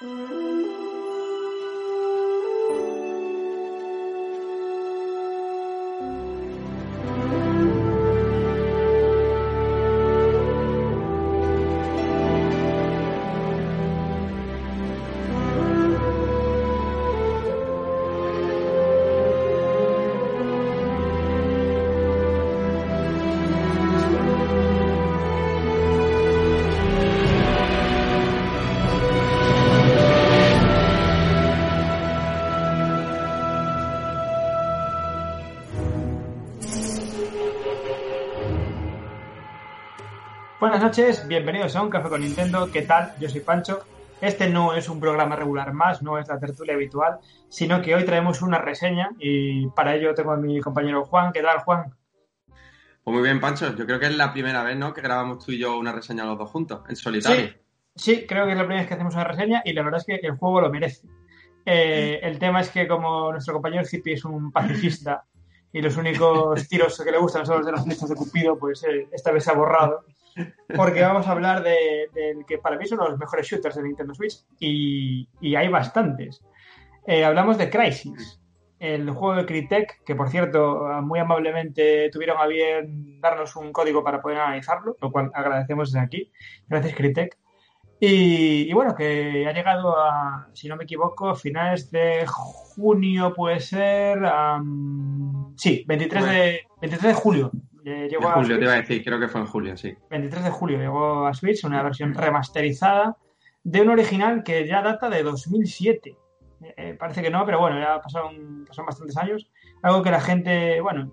Buenas noches, bienvenidos a un café con Nintendo. ¿Qué tal? Yo soy Pancho. Este no es un programa regular más, no es la tertulia habitual, sino que hoy traemos una reseña y para ello tengo a mi compañero Juan. ¿Qué tal, Juan? Pues muy bien, Pancho. Yo creo que es la primera vez, ¿no? Que grabamos tú y yo una reseña los dos juntos, en solitario. Sí, sí, creo que es la primera vez que hacemos una reseña y la verdad es que el juego lo merece. Eh, el tema es que como nuestro compañero Zippy es un pacifista y los únicos tiros que le gustan son los de las flechas de Cupido, pues eh, esta vez se ha borrado. Porque vamos a hablar de, que para mí es uno de los mejores shooters de Nintendo Switch y, hay bastantes. Eh, hablamos de Crisis, el juego de Crytek, que por cierto, muy amablemente tuvieron a bien darnos un código para poder analizarlo, lo cual agradecemos desde aquí. Gracias, Crytek. Y, bueno, que ha llegado a, si no me equivoco, finales de junio puede ser. Sí, 23 de, 23 de julio. Eh, llegó de julio, te iba a decir, creo que fue en julio, sí. 23 de julio llegó a Switch, una versión remasterizada de un original que ya data de 2007. Eh, parece que no, pero bueno, ya pasaron, pasaron bastantes años. Algo que la gente, bueno,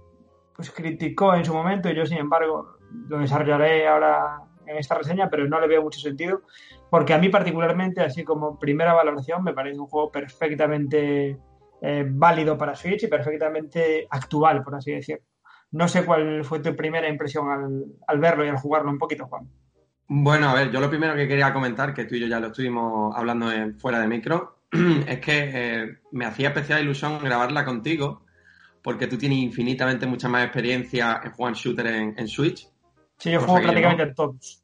pues criticó en su momento y yo, sin embargo, lo desarrollaré ahora en esta reseña, pero no le veo mucho sentido, porque a mí particularmente, así como primera valoración, me parece un juego perfectamente eh, válido para Switch y perfectamente actual, por así decirlo. No sé cuál fue tu primera impresión al, al, verlo y al jugarlo un poquito, Juan. Bueno, a ver, yo lo primero que quería comentar, que tú y yo ya lo estuvimos hablando en, fuera de micro, es que eh, me hacía especial ilusión grabarla contigo, porque tú tienes infinitamente mucha más experiencia en jugar shooter en, en Switch. Sí, yo juego prácticamente en todos.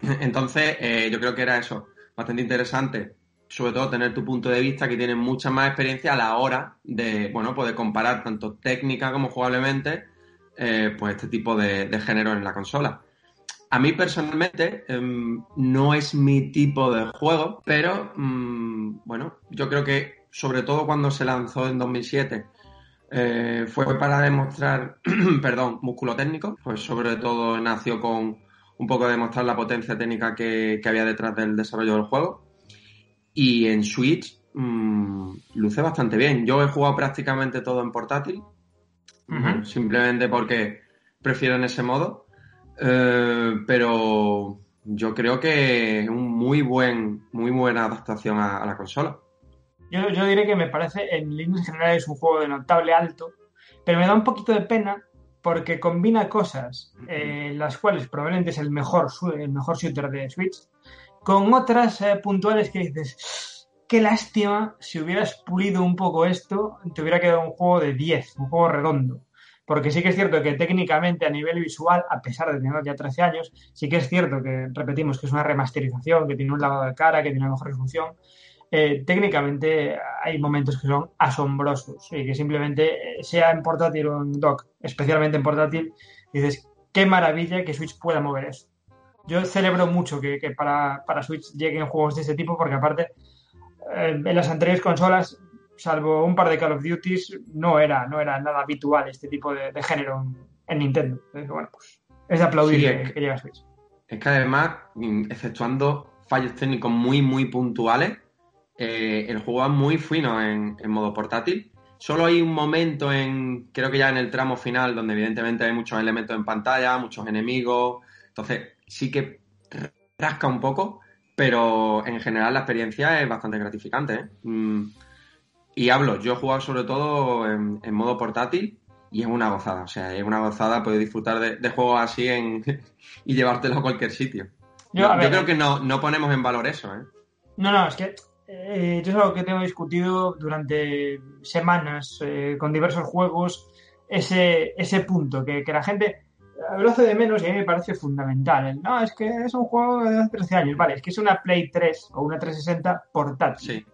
Entonces, eh, yo creo que era eso, bastante interesante, sobre todo tener tu punto de vista, que tienes mucha más experiencia a la hora de, bueno, poder comparar tanto técnica como jugablemente, eh, pues este tipo de, género en la consola. A mí personalmente eh, no es mi tipo de juego, pero mmm, bueno, yo creo que sobre todo cuando se lanzó en 2007 eh, fue para demostrar, perdón, músculo técnico, pues sobre todo nació con un poco de demostrar la potencia técnica que, había detrás del desarrollo del juego. Y en Switch mmm, luce bastante bien. Yo he jugado prácticamente todo en portátil, uh -huh. simplemente porque prefiero en ese modo. Eh, pero yo creo que es un muy buen, muy buena adaptación a, a la consola. Yo, yo, diré que me parece, en líneas generales, un juego de notable alto, pero me da un poquito de pena porque combina cosas, eh, las cuales probablemente es el mejor, el mejor shooter de Switch, con otras eh, puntuales que dices, qué lástima, si hubieras pulido un poco esto, te hubiera quedado un juego de 10, un juego redondo. Porque sí que es cierto que técnicamente a nivel visual, a pesar de tener ya 13 años, sí que es cierto que, repetimos, que es una remasterización, que tiene un lavado de cara, que tiene una mejor resolución. Eh, técnicamente hay momentos que son asombrosos y que simplemente, eh, sea en portátil o en dock, especialmente en portátil, dices, qué maravilla que Switch pueda mover eso. Yo celebro mucho que, para, para, Switch lleguen juegos de este tipo porque aparte eh, en las anteriores consolas salvo un par de Call of Duties, no era, no era nada habitual este tipo de, de género en, en, Nintendo. Entonces, bueno, pues es de aplaudir sí, que, que llega a Switch. Es que además, exceptuando fallos técnicos muy, muy puntuales, eh, el juego es muy fino en, en, modo portátil. Solo hay un momento en, creo que ya en el tramo final, donde evidentemente hay muchos elementos en pantalla, muchos enemigos. Entonces, sí que rasca un poco, pero en general la experiencia es bastante gratificante. ¿eh? Mm, y hablo, yo he jugado sobre todo en, modo portátil y es una gozada. O sea, es una gozada poder disfrutar de, juegos así en, y llevártelo a cualquier sitio. Yo, creo que no, no, ponemos en valor eso. ¿eh? No, no, es que eh, yo es algo que tengo discutido durante semanas eh, con diversos juegos, ese, ese punto, que, que la gente lo hace de menos y a mí me parece fundamental. No, es que es un juego de hace 13 años. Vale, es que es una Play 3 o una 360 portátil. Sí.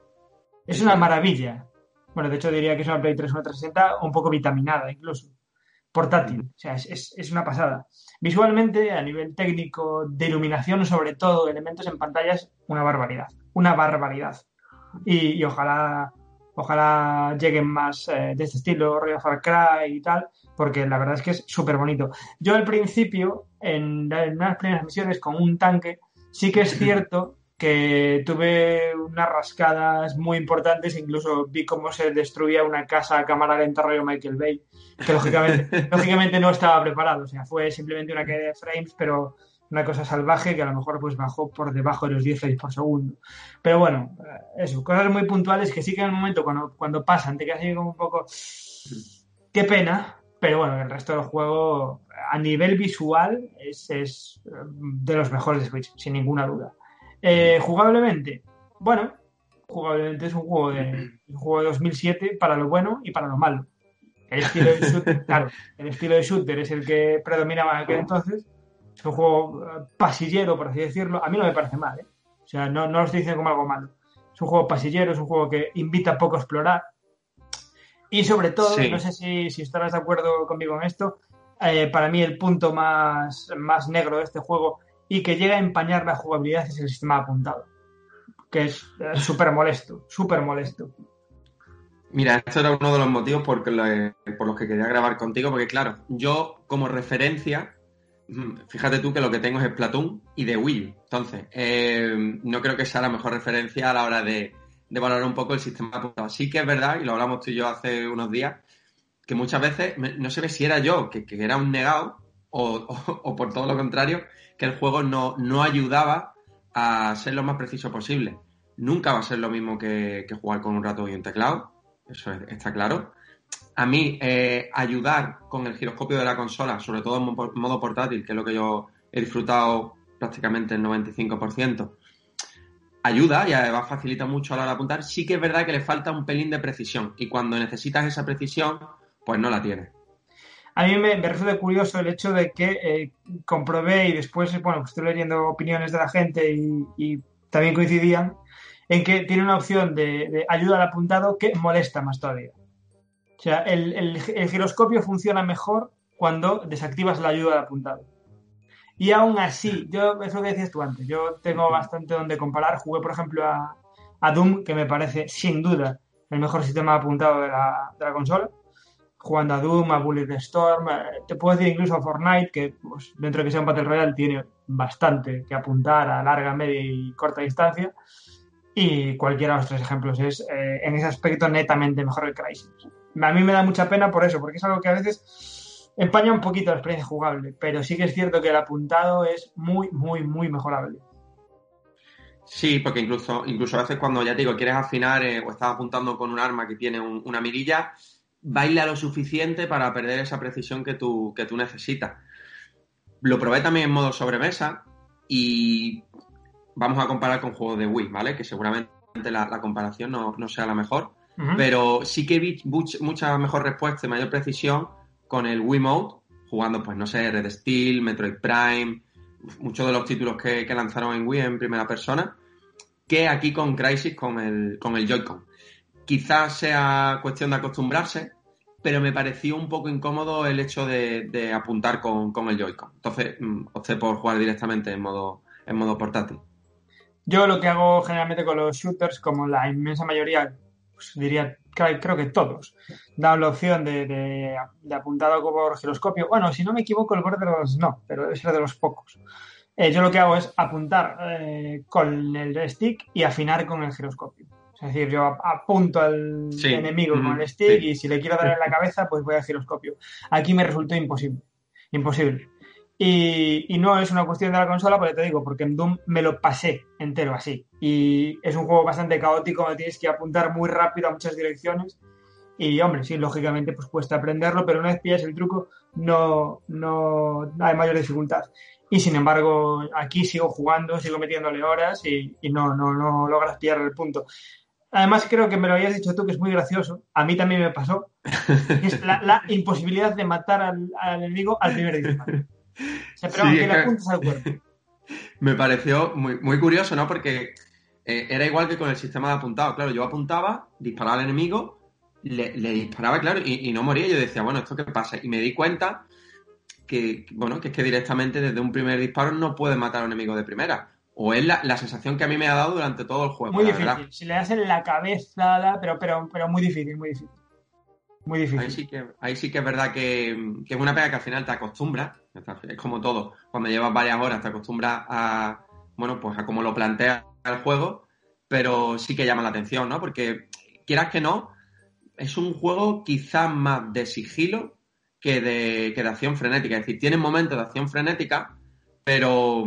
Es una maravilla. Bueno, de hecho diría que es una Play 3 o una 360 un poco vitaminada incluso. Portátil. O sea, es, es, una pasada. Visualmente, a nivel técnico, de iluminación sobre todo, elementos en pantallas, una barbaridad. Una barbaridad. Y, y ojalá ojalá lleguen más eh, de este estilo, Royal Far Cry y tal, porque la verdad es que es súper bonito. Yo al principio, en, en unas primeras misiones con un tanque, sí que es cierto que tuve unas rascadas muy importantes, incluso vi cómo se destruía una casa a cámara lenta rollo Michael Bay, que lógicamente, lógicamente no estaba preparado, o sea, fue simplemente una caída de frames, pero una cosa salvaje que a lo mejor pues bajó por debajo de los 10 frames por segundo. Pero bueno, eh, eso, cosas muy puntuales que sí que en el momento cuando, cuando pasan te quedas así como un poco... Qué pena, pero bueno, el resto del juego a nivel visual es, es eh, de los mejores de Switch, sin ninguna duda. Eh, jugablemente, bueno, jugablemente es un juego de, un juego de 2007 para lo bueno y para lo malo. El estilo de shooter, claro, el estilo de shooter es el que predominaba en aquel entonces es un juego eh, pasillero, por así decirlo. A mí no me parece mal, ¿eh? O sea, no, no lo estoy diciendo como algo malo. Es un juego pasillero, es un juego que invita poco a explorar. Y sobre todo, no sé si, si, estarás de acuerdo conmigo en esto, eh, para mí el punto más, más negro de este juego y que llega a empañar la jugabilidad es el sistema apuntado. Que es súper molesto, súper molesto. Mira, esto era uno de los motivos por, por los que quería grabar contigo, porque claro, yo como referencia Fíjate tú que lo que tengo es Splatoon y de Wii. Entonces, eh, no creo que sea la mejor referencia a la hora de, valorar un poco el sistema apuntado. Sí que es verdad, y lo hablamos tú y yo hace unos días, que muchas veces no se ve si era yo, que, era un negado, o, por todo lo contrario, que el juego no, no, ayudaba a ser lo más preciso posible. Nunca va a ser lo mismo que, que jugar con un ratón y un teclado, eso está claro a mí eh, ayudar con el giroscopio de la consola, sobre todo en modo portátil, que es lo que yo he disfrutado prácticamente el 95%, ayuda y además facilita mucho a la hora de apuntar. Sí que es verdad que le falta un pelín de precisión y cuando necesitas esa precisión, pues no la tienes. A mí me, resulta curioso el hecho de que eh, comprobé y después, bueno, estoy leyendo opiniones de la gente y, también coincidían en que tiene una opción de ayuda al apuntado que molesta más todavía. O sea, el, giroscopio funciona mejor cuando desactivas la ayuda de apuntado. Y aún así, yo, es lo que decías tú antes, yo tengo bastante donde comparar. Jugué, por ejemplo, a, Doom, que me parece sin duda el mejor sistema de apuntado de la, consola. Jugando a Doom, a Bullet Storm, eh, te puedo decir incluso a Fortnite, que pues, dentro de que sea un Battle Royale tiene bastante que apuntar a larga, media y corta distancia. Y cualquiera de los tres ejemplos es eh, en ese aspecto netamente mejor que Crysis a mí me da mucha pena por eso, porque es algo que a veces empaña un poquito la experiencia jugable, pero sí que es cierto que el apuntado es muy, muy, muy mejorable. Sí, porque incluso, incluso a veces cuando ya te digo, quieres afinar eh, o estás apuntando con un arma que tiene una mirilla, baila lo suficiente para perder esa precisión que tú, que tú necesitas. Lo probé también en modo sobremesa y vamos a comparar con juegos de Wii, ¿vale? Que seguramente la, comparación no, no, sea la mejor. Pero sí que vi mucha mejor respuesta y mayor precisión con el Wiimote, jugando, pues no sé, Red Steel, Metroid Prime, muchos de los títulos que, lanzaron en Wii en primera persona, que aquí con Crisis con el, con el Joy-Con. Quizás sea cuestión de acostumbrarse, pero me pareció un poco incómodo el hecho de, apuntar con, el Joy-Con. Entonces, mm, opté por jugar directamente en modo, en modo portátil. Yo lo que hago generalmente con los shooters, como la inmensa mayoría diría, creo que todos, dan la opción de, apuntado por giroscopio. Bueno, si no me equivoco, el Borderlands no, pero debe ser de los pocos. Eh, yo lo que hago es apuntar eh, con el stick y afinar con el giroscopio. Es decir, yo apunto al enemigo con el stick y si le quiero dar en la cabeza, pues voy al giroscopio. Aquí me resultó imposible. Imposible. Y, no es una cuestión de la consola, porque te digo, porque en Doom me lo pasé entero así. Y es un juego bastante caótico, me tienes que apuntar muy rápido a muchas direcciones. Y hombre, sí, lógicamente pues cuesta aprenderlo, pero una vez pillas el truco no, no hay mayor dificultad. Y sin embargo, aquí sigo jugando, sigo metiéndole horas y, no, no, no logras pillar el punto. Además, creo que me lo habías dicho tú, que es muy gracioso. A mí también me pasó. Es la, imposibilidad de matar al, enemigo al primer disparo. Pero aunque le apuntes al cuerpo. Me pareció muy, muy curioso, ¿no? Porque eh, era igual que con el sistema de apuntado. Claro, yo apuntaba, disparaba al enemigo, le, disparaba, claro, y, y, no moría. Yo decía, bueno, ¿esto qué pasa? Y me di cuenta que, bueno, que es que directamente desde un primer disparo no puede matar a un enemigo de primera. O es la, sensación que a mí me ha dado durante todo el juego. Muy difícil. Si le das en la cabeza, pero, pero, pero muy difícil, muy difícil. Muy difícil. Ahí sí que, ahí sí que es verdad que, es una pega que al final te acostumbras. Es como todo. Cuando llevas varias horas te acostumbras a, bueno, pues a cómo lo plantea el juego, pero sí que llama la atención, ¿no? Porque quieras que no, es un juego quizás más de sigilo que de, que de acción frenética. Es decir, tienen momentos de acción frenética, pero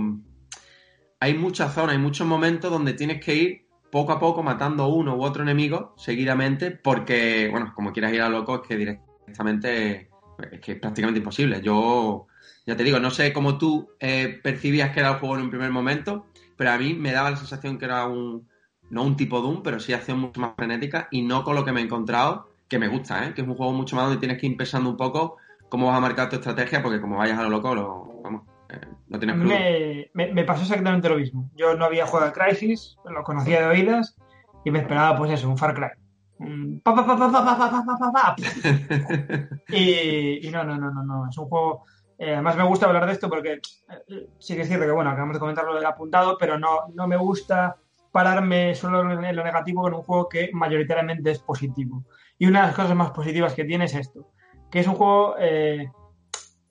hay muchas zonas, hay muchos momentos donde tienes que ir poco a poco matando uno u otro enemigo seguidamente, porque, bueno, como quieras ir a loco, es que directamente es que es prácticamente imposible. Yo, ya te digo, no sé cómo tú eh, percibías que era el juego en un primer momento, pero a mí me daba la sensación que era un, no un tipo Doom, pero sí acción mucho más frenética y no con lo que me he encontrado, que me gusta, ¿eh? que es un juego mucho más donde tienes que ir pensando un poco cómo vas a marcar tu estrategia, porque como vayas a lo loco, lo, vamos, eh, no tienes me, me, pasó exactamente lo mismo. Yo no había jugado a Crisis, lo conocía de oídas y me esperaba, pues eso, un Far Cry. y, y no, no, no, no, no. Es un juego. Eh, además, me gusta hablar de esto porque eh, sí que es cierto que, bueno, acabamos de comentar lo del apuntado, pero no, no me gusta pararme solo en lo negativo con un juego que mayoritariamente es positivo. Y una de las cosas más positivas que tiene es esto: que es un juego eh,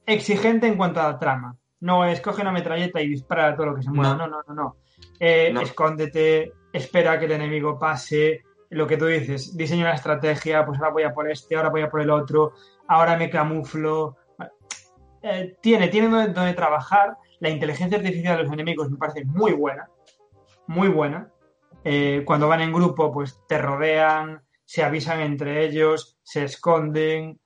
exigente en cuanto a la trama. No es coge una metralleta y dispara todo lo que se mueva. No, no, no, eh, no. Escóndete, espera que el enemigo pase. Lo que tú dices, diseña una estrategia, pues ahora voy a por este, ahora voy a por el otro, ahora me camuflo. Eh, tiene, tiene donde, trabajar. La inteligencia artificial de los enemigos me parece muy buena. Muy buena. cuando van en grupo, pues te rodean, se avisan entre ellos, se esconden,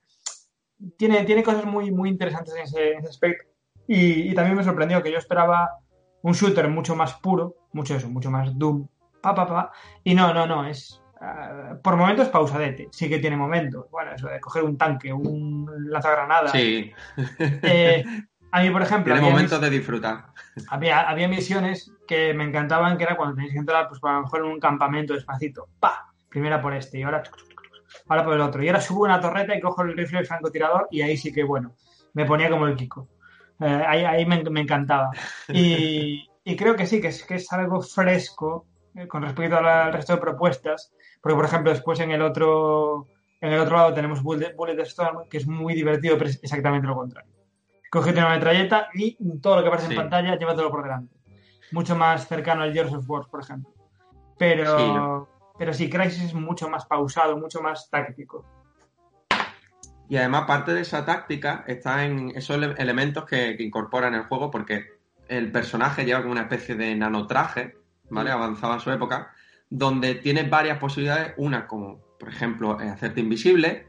tiene, tiene cosas muy, muy interesantes en ese, aspecto. Y, también me sorprendió que yo esperaba un shooter mucho más puro, mucho eso, mucho más Doom, pa, pa, pa. Y no, no, no, es. Uh, por momentos pausadete, sí que tiene momentos. Bueno, eso de coger un tanque, un lanzagranadas. Sí. Eh, a mí, por ejemplo. Tiene momentos de disfrutar. Había, había misiones que me encantaban, que era cuando tenéis que entrar, pues a lo mejor en un campamento despacito. ¡Pa! Primera por este y ahora ahora por el otro. Y ahora subo una torreta y cojo el rifle del francotirador y ahí sí que, bueno, me ponía como el Kiko. Eh, ahí, ahí me, encantaba. Y, creo que sí, que es, que es algo fresco eh, con respecto al resto de propuestas. Porque, por ejemplo, después en el otro, en el otro lado tenemos Bullet, Storm, que es muy divertido, pero es exactamente lo contrario. Cógete una metralleta y todo lo que aparece en pantalla, llévatelo por delante. Mucho más cercano al Gears of War, por ejemplo. Pero, pero sí, Crisis es mucho más pausado, mucho más táctico. Y además, parte de esa táctica está en esos elementos que, incorpora en el juego, porque el personaje lleva como una especie de nanotraje, ¿vale? Avanzado en su época, donde tienes varias posibilidades. Una, como por ejemplo, eh, hacerte invisible.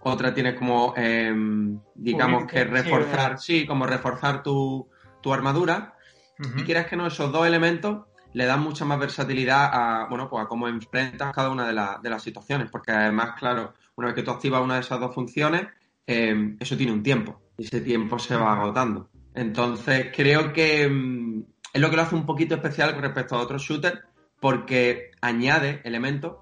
Otra tienes como, em, digamos que reforzar, sí, como reforzar tu, armadura. Y quieras que no, esos dos elementos le da mucha más versatilidad a, bueno, pues a cómo enfrentas cada una de, de las situaciones, porque además, claro, una vez que tú activas una de esas dos funciones, em, eso tiene un tiempo y ese tiempo se va agotando. Entonces, creo que em, es lo que lo hace un poquito especial con respecto a otros shooters, porque añade elementos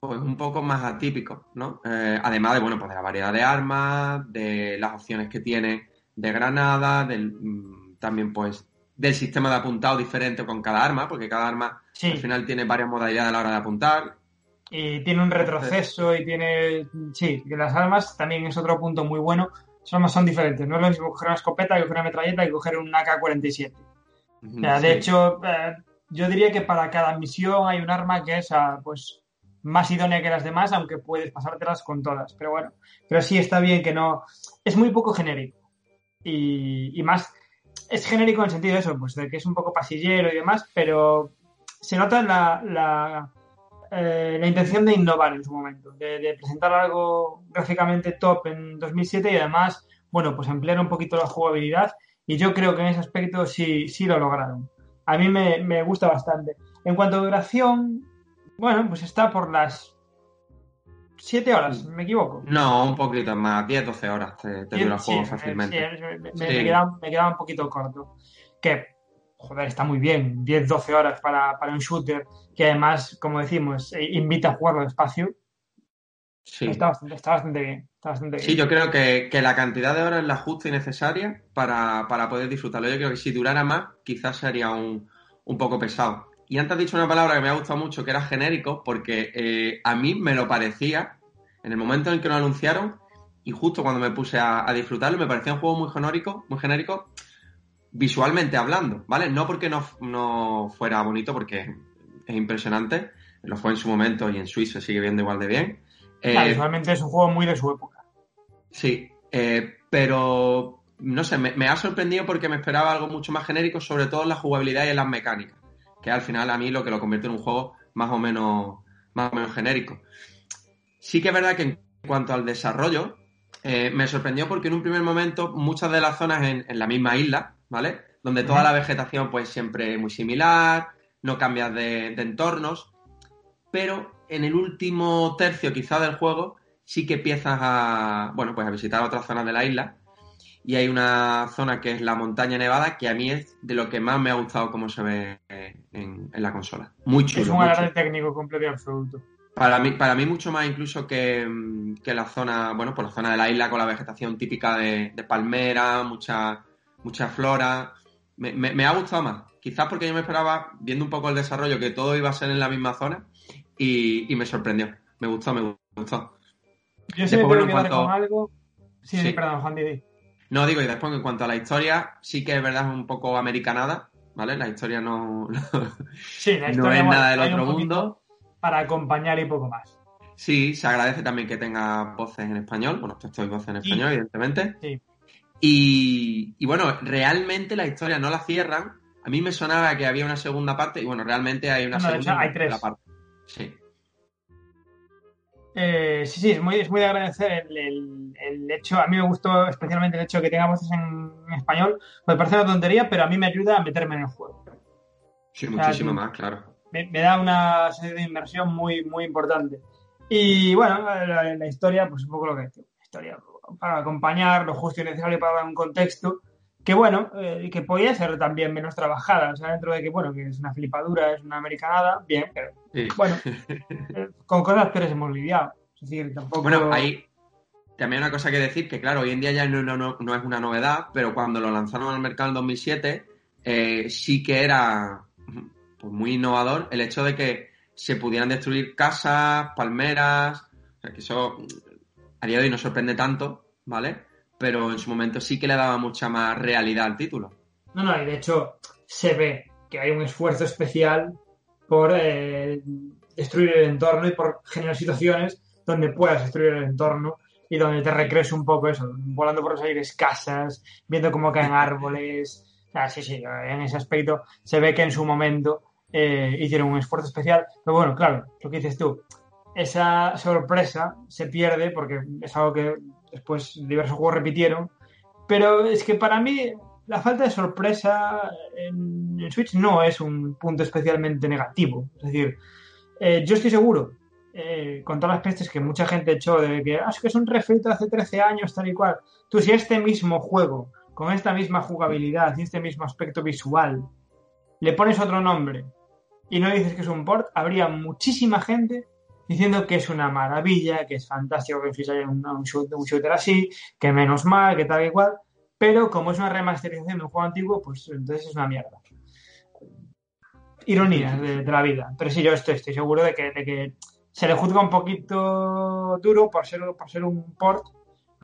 pues un poco más atípicos, ¿no? Eh, además de, bueno, pues de la variedad de armas, de las opciones que tiene de granada, del, mm, también pues del sistema de apuntado diferente con cada arma, porque cada arma al final tiene varias modalidades a la hora de apuntar. Y tiene un retroceso y tiene. Sí, que las armas también es otro punto muy bueno. Las armas son diferentes. No es lo mismo coger una escopeta que coger una metralleta y coger un AK-47. o sea, de hecho, eh, yo diría que para cada misión hay un arma que es ah, pues más idónea que las demás, aunque puedes pasártelas con todas. Pero bueno, pero sí está bien que no. Es muy poco genérico. Y, y más es genérico en el sentido de eso, pues de que es un poco pasillero y demás, pero se nota la, la, eh, la intención de innovar en su momento, de, de, presentar algo gráficamente top en 2007 y además, bueno, pues ampliar un poquito la jugabilidad y yo creo que en ese aspecto sí, sí lo lograron. A mí me, me gusta bastante. En cuanto a duración, bueno, pues está por las 7 horas, ¿me equivoco? No, un poquito más, 10-12 horas te, te dura el juego sí, fácilmente. Sí, me, me, me, quedaba, me, quedaba, un poquito corto. Que, joder, está muy bien, 10-12 horas para, para, un shooter que además, como decimos, eh, invita a jugarlo despacio. Sí. Está, bastante, está bastante bien. Está bastante bien. Sí, yo creo que, que, la cantidad de horas es la justa y necesaria para, para, poder disfrutarlo. Yo creo que si durara más, quizás sería un, un poco pesado. Y antes has dicho una palabra que me ha gustado mucho, que era genérico, porque eh, a mí me lo parecía en el momento en el que lo anunciaron y justo cuando me puse a, a disfrutarlo, me parecía un juego muy genérico, muy genérico, visualmente hablando, ¿vale? No porque no, no fuera bonito, porque es impresionante, lo fue en su momento y en se sigue viendo igual de bien. Claro, eh, visualmente es un juego muy de su época. Sí, eh, pero no sé, me, me, ha sorprendido porque me esperaba algo mucho más genérico, sobre todo en la jugabilidad y en las mecánicas, que al final a mí lo que lo convierte en un juego más o menos, más o menos genérico. Sí que es verdad que en cuanto al desarrollo, eh, me sorprendió porque en un primer momento muchas de las zonas en, en la misma isla, ¿vale? Donde toda la vegetación pues siempre es muy similar, no cambias de, de entornos, pero en el último tercio quizá del juego sí que empiezas a, bueno, pues a visitar otras zonas de la isla y hay una zona que es la montaña nevada que a mí es de lo que más me ha gustado cómo se ve en, en la consola. Muy chulo. Es un alarde técnico completo y absoluto. Para mí, para mí mucho más incluso que, que, la zona, bueno, por la zona de la isla con la vegetación típica de, de palmera, mucha, mucha flora. Me, me, me, ha gustado más. Quizás porque yo me esperaba, viendo un poco el desarrollo, que todo iba a ser en la misma zona y, y me sorprendió. Me gustó, me gustó. Yo sé bueno, que cuanto... con algo. Sí, sí. perdón, Juan Didi. No, digo, y después en cuanto a la historia, sí que es verdad es un poco americanada, ¿vale? La historia no, no, sí, la historia, no es nada del otro mundo para acompañar y poco más. Sí, se agradece también que tenga voces en español. Bueno, estoy voces en español, sí. evidentemente. Sí. Y, y, bueno, realmente la historia no la cierran. A mí me sonaba que había una segunda parte y bueno, realmente hay una no, segunda hecho, hay tres. parte. Sí. Eh, sí, sí, es muy, es muy de agradecer el, el, el, hecho. A mí me gustó especialmente el hecho de que tenga voces en, en, español. Me parece una tontería, pero a mí me ayuda a meterme en el juego. Sí, muchísimo o sea, más, claro me, me, da una serie de inversión muy, muy importante. Y bueno, la, la, historia, pues un poco lo que es. Historia para acompañar lo justo y necesario para dar un contexto que bueno, eh, que podía ser también menos trabajada, o sea, dentro de que, bueno, que es una flipadura, es una americanada, bien, pero sí. bueno, eh, con cosas les hemos lidiado. Es decir, tampoco... Bueno, hay también una cosa que decir, que claro, hoy en día ya no, no, no es una novedad, pero cuando lo lanzaron al mercado en 2007, eh, sí que era pues muy innovador el hecho de que se pudieran destruir casas, palmeras, o sea, que eso a día de hoy no sorprende tanto, ¿vale? Pero en su momento sí que le daba mucha más realidad al título. No, no, y de hecho se ve que hay un esfuerzo especial por eh, destruir el entorno y por generar situaciones donde puedas destruir el entorno y donde te recrees un poco eso, volando por los aires, casas, viendo cómo caen árboles. Sí, sí, en ese aspecto se ve que en su momento eh, hicieron un esfuerzo especial. Pero bueno, claro, lo que dices tú, esa sorpresa se pierde porque es algo que después diversos juegos repitieron. Pero es que para mí la falta de sorpresa en, Switch no es un punto especialmente negativo. Es decir, eh, yo estoy seguro, eh, con todas las pestes que mucha gente echó de que, ah, es que es un refrito hace 13 años, tal y cual. Tú, si este mismo juego, con esta misma jugabilidad y este mismo aspecto visual, le pones otro nombre y no dices que es un port, habría muchísima gente diciendo que es una maravilla, que es fantástico que haya un, un, shooter, un shooter así, que menos mal, que tal y cual, pero como es una remasterización de un juego antiguo, pues entonces es una mierda. Ironías de, de la vida. Pero sí, yo estoy, estoy seguro de que, de que, se le juzga un poquito duro por ser, por ser un port,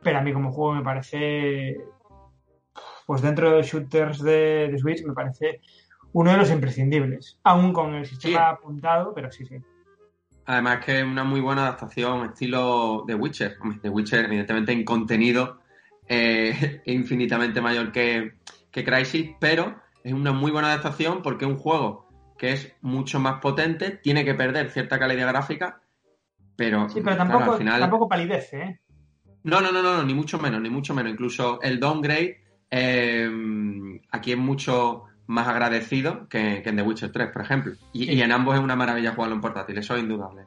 pero a mí como juego me parece, pues dentro de shooters de, de Switch, me parece uno de los imprescindibles, aún con el sistema sí. apuntado, pero sí, sí. Además que es una muy buena adaptación estilo de Witcher. De Witcher, evidentemente, en contenido eh, infinitamente mayor que, que Crisis, pero es una muy buena adaptación porque es un juego que es mucho más potente, tiene que perder cierta calidad gráfica, pero, Sí, pero claro, tampoco, al final... tampoco palidece, ¿eh? No, no, no, no, no, ni mucho menos, ni mucho menos. Incluso el downgrade eh, aquí es mucho más agradecido que, que en The Witcher 3, por ejemplo. Y, Sí. y en ambos es una maravilla jugarlo en portátil, eso es indudable.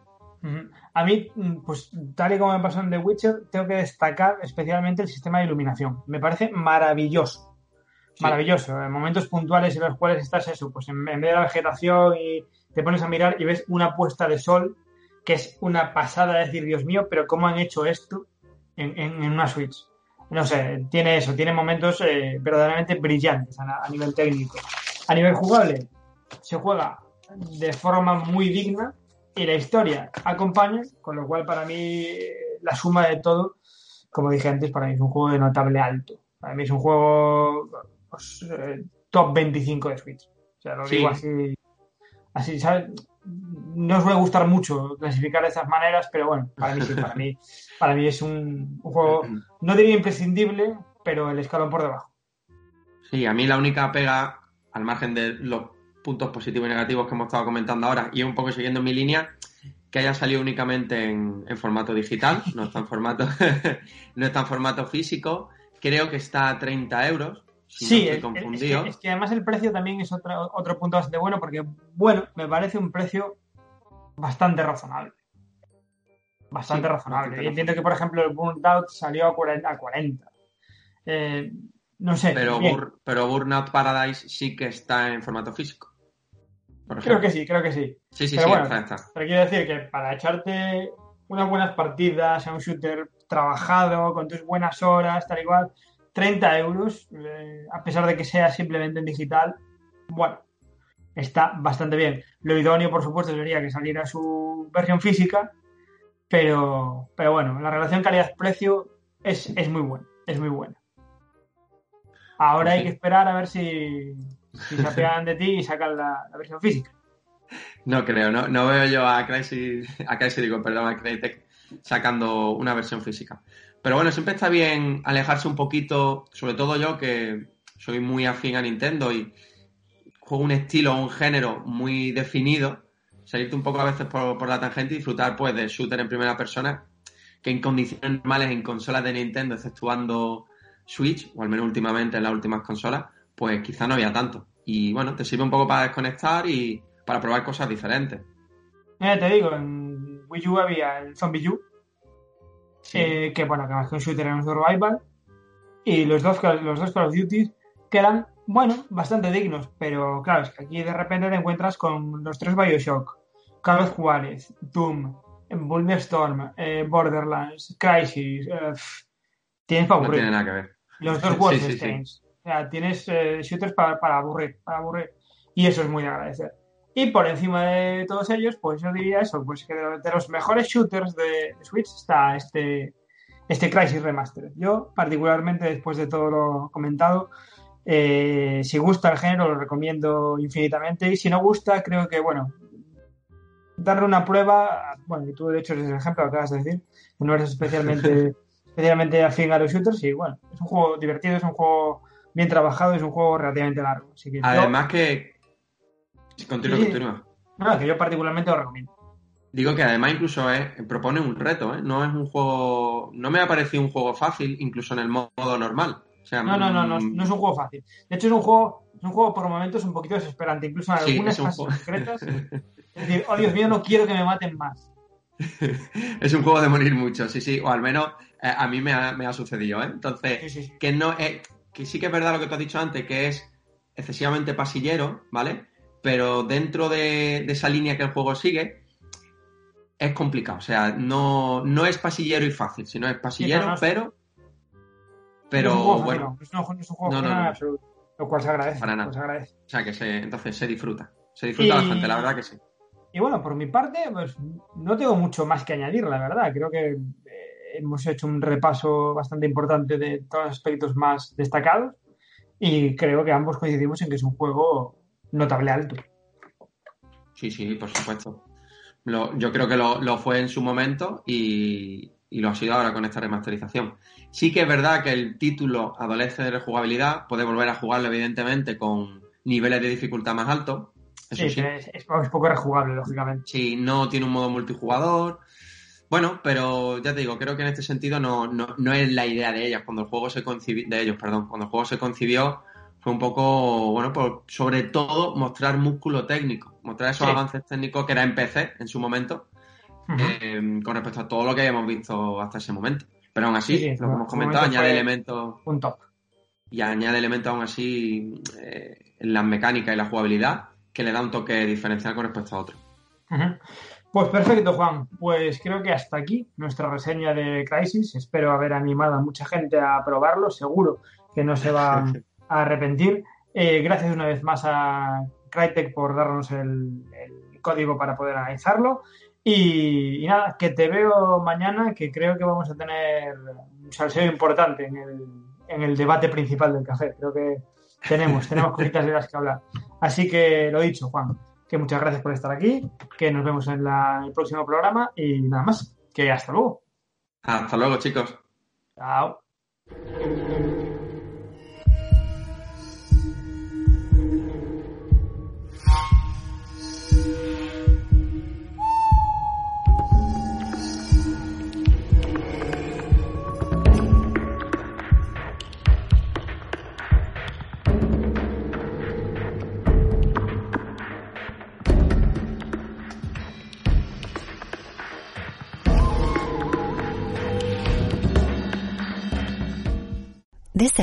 A mí, mm, pues tal y como me pasó en The Witcher, tengo que destacar especialmente el sistema de iluminación. Me parece maravilloso. Sí. Maravilloso. En momentos puntuales en los cuales estás eso, pues en, en vez de la vegetación y te pones a mirar y ves una puesta de sol que es una pasada de decir, Dios mío, pero ¿cómo han hecho esto en, en- en una Switch? No sé, tiene eso, tiene momentos eh, verdaderamente brillantes a, a nivel técnico. A nivel jugable, se juega de forma muy digna y la historia acompaña, con lo cual para mí eh, la suma de todo, como dije antes, para mí es un juego de notable alto. Para mí es un juego pues, eh, top 25 de Switch. O sea, lo Sí. digo así, así, ¿sabes? No os suele gustar mucho clasificar de estas maneras, pero bueno, para mí sí, para mí, para mí es un, un juego, no diría imprescindible, pero el escalón por debajo. Sí, a mí la única pega, al margen de los puntos positivos y negativos que hemos estado comentando ahora, y un poco siguiendo mi línea, que haya salido únicamente en, en formato digital, no está en formato, no está en formato físico. Creo que está a 30 euros, si Sí, no es, que, es que además el precio también es otro, otro punto bastante bueno, porque, bueno, me parece un precio bastante razonable. Bastante Sí, razonable. bastante Y entiendo que, por ejemplo, el Burnout Out salió a 40. a 40. Eh, no sé. Pero. Bur- pero Burnout Paradise sí que está en formato físico. Creo que sí, creo que sí. Sí, sí, pero sí, bueno. está, está. Pero quiero decir que para echarte unas buenas partidas a un shooter trabajado, con tus buenas horas, tal igual, 30 euros, eh, a pesar de que sea simplemente en digital, bueno, está bastante bien. Lo idóneo, por supuesto, sería que saliera su versión física, pero, pero bueno, la relación calidad-precio es, es muy buena, es muy buena. Ahora hay Sí. que esperar a ver si, si se apegan de ti y sacan la- la versión física. No creo, no, no veo yo a Crysis, a Crysis, digo, perdón, a Crytek sacando una versión física. Pero bueno, siempre está bien alejarse un poquito, sobre todo yo que soy muy afín a Nintendo y juego un estilo, un género muy definido, salirte un poco a veces por, por la tangente y disfrutar pues de shooter en primera persona, que en condiciones normales en consolas de Nintendo, exceptuando Switch, o al menos últimamente en las últimas consolas, pues quizá no había tanto. Y bueno, te sirve un poco para desconectar y para probar cosas diferentes. Mira, te digo, en Wii U había el Zombie U, Sí. eh, que bueno, que más que un shooter era un survival, y los dos, los dos Call of Duty que eran, bueno, bastante dignos, pero claro, es que aquí de repente te encuentras con los tres Bioshock, Call of Juárez, Doom, Bulletstorm, eh, Borderlands, Crisis, eh, tienes para no aburrir. tiene nada que ver. Los dos Sí, sí, Wolfensteins. O sea, tienes shooters para, para aburrir, para aburrir. Y eso es muy de agradecer. Y por encima de todos ellos, pues yo diría eso, pues que de, los mejores shooters de Switch está este, este Crisis Remastered. Yo, particularmente, después de todo lo comentado, eh, si gusta el género, lo recomiendo infinitamente. Y si no gusta, creo que, bueno, darle una prueba, bueno, y tú de hecho eres el ejemplo, lo acabas de decir, que no eres especialmente, especialmente afín a los shooters, y bueno, es un juego divertido, es un juego bien trabajado, es un juego relativamente largo. Así que yo- Además que... Continúa, Sí. continúa. no, que yo particularmente lo recomiendo. Digo que además incluso es, propone un reto, ¿eh? No es un juego... No me ha parecido un juego fácil, incluso en el modo normal. O sea, No, no, no, no, mm, no es un juego fácil. De hecho, es un juego, es un juego por momentos un poquito desesperante, incluso en Sí, algunas fases juego. secretas. Es decir, oh Dios mío, no quiero que me maten más. es un juego de morir mucho, sí, sí. O al menos eh, a mí me ha, me ha sucedido, ¿eh? Entonces, Sí, sí, sí. que no eh, que sí que es verdad lo que tú has dicho antes, que es excesivamente pasillero, ¿vale? Pero dentro de, de esa línea que el juego sigue, es complicado. O sea, no, no es pasillero y fácil, sino es pasillero, pero. no Pero es juego fácil, bueno, no, no es un, juego fácil. Lo cual se agradece. Para nada. se agradece. o sea que se, entonces se disfruta. Se disfruta Y- bastante, la verdad que sí. Y bueno, por mi parte, pues no tengo mucho más que añadir, la verdad. Creo que eh, hemos hecho un repaso bastante importante de todos los aspectos más destacados y creo que ambos coincidimos en que es un juego notable alto. Sí, sí, por supuesto. Lo- yo creo que lo, lo fue en su momento y, y lo ha sido ahora con esta remasterización. Sí que es verdad que el título adolece de rejugabilidad, puede volver a jugarlo evidentemente con niveles de dificultad más altos. Eso Sí, es, es poco rejugable, lógicamente. Sí, no tiene un modo multijugador. Bueno, pero ya te digo, creo que en este sentido no, no, no es la idea de ellas. Cuando el juego se concibió, de ellos, perdón, cuando el juego se concibió, fue un poco, bueno, por, sobre todo mostrar músculo técnico, mostrar esos Sí. avances técnicos que era en PC en su momento, eh, con respecto a todo lo que habíamos visto hasta ese momento. Pero aún así, Sí, sí, lo que hemos comentado, añade elementos Un top. y añade elementos aún así eh, en las mecánicas y la jugabilidad que le da un toque diferencial con respecto a otros. Ujú. Pues perfecto, Juan. Pues creo que hasta aquí nuestra reseña de Crisis. Espero haber animado a mucha gente a probarlo. Seguro que no se va a arrepentir. Eh, gracias una vez más a Crytek por darnos el, el código para poder analizarlo. Y, y nada, que te veo mañana, que creo que vamos a tener un salseo importante en el, en el debate principal del café. Creo que tenemos, tenemos cositas de las que hablar. Así que lo dicho, Juan, que muchas gracias por estar aquí, que nos vemos en, la- en el próximo programa y nada más, que hasta luego. Hasta luego, chicos. Chao.